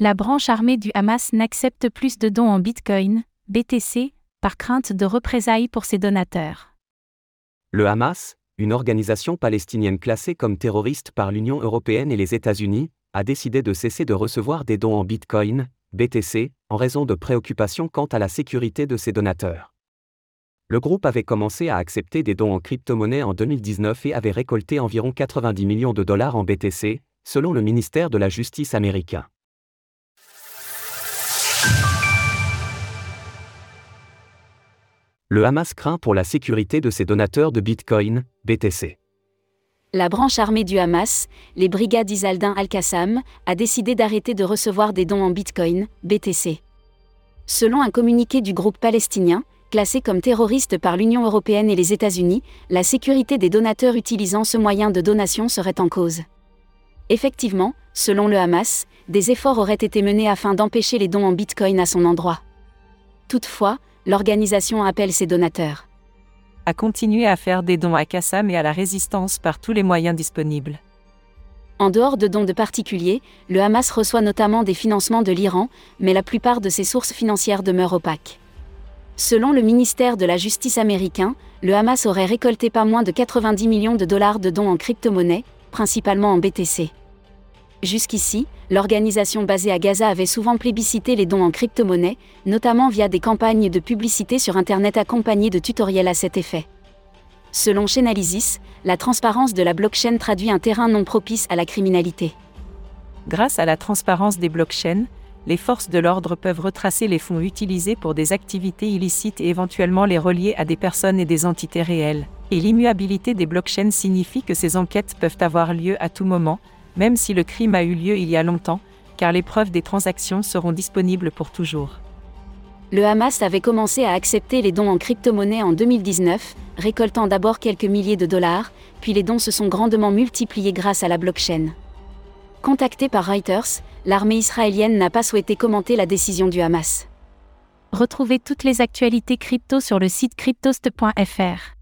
La branche armée du Hamas n'accepte plus de dons en Bitcoin, BTC, par crainte de représailles pour ses donateurs. Le Hamas, une organisation palestinienne classée comme terroriste par l'Union européenne et les États-Unis, a décidé de cesser de recevoir des dons en Bitcoin, BTC, en raison de préoccupations quant à la sécurité de ses donateurs. Le groupe avait commencé à accepter des dons en crypto-monnaie en 2019 et avait récolté environ 90 millions de dollars en BTC, selon le ministère de la Justice américain. Le Hamas craint pour la sécurité de ses donateurs de Bitcoin, BTC. La branche armée du Hamas, les brigades Isaldin al-Qassam, a décidé d'arrêter de recevoir des dons en Bitcoin, BTC. Selon un communiqué du groupe palestinien, classé comme terroriste par l'Union européenne et les États-Unis, la sécurité des donateurs utilisant ce moyen de donation serait en cause. Effectivement, selon le Hamas, des efforts auraient été menés afin d'empêcher les dons en Bitcoin à son endroit. Toutefois, l'organisation appelle ses donateurs à continuer à faire des dons à Kassam et à la résistance par tous les moyens disponibles. En dehors de dons de particuliers, le Hamas reçoit notamment des financements de l'Iran, mais la plupart de ses sources financières demeurent opaques. Selon le ministère de la Justice américain, le Hamas aurait récolté pas moins de 90 millions de dollars de dons en crypto-monnaie, principalement en BTC. Jusqu'ici, l'organisation basée à Gaza avait souvent plébiscité les dons en crypto-monnaie, notamment via des campagnes de publicité sur Internet accompagnées de tutoriels à cet effet. Selon Chainalysis, la transparence de la blockchain traduit un terrain non propice à la criminalité. Grâce à la transparence des blockchains, les forces de l'ordre peuvent retracer les fonds utilisés pour des activités illicites et éventuellement les relier à des personnes et des entités réelles. Et l'immuabilité des blockchains signifie que ces enquêtes peuvent avoir lieu à tout moment, même si le crime a eu lieu il y a longtemps, car les preuves des transactions seront disponibles pour toujours. Le Hamas avait commencé à accepter les dons en crypto-monnaie en 2019, récoltant d'abord quelques milliers de dollars, puis les dons se sont grandement multipliés grâce à la blockchain. Contacté par Reuters, l'armée israélienne n'a pas souhaité commenter la décision du Hamas. Retrouvez toutes les actualités crypto sur le site cryptost.fr.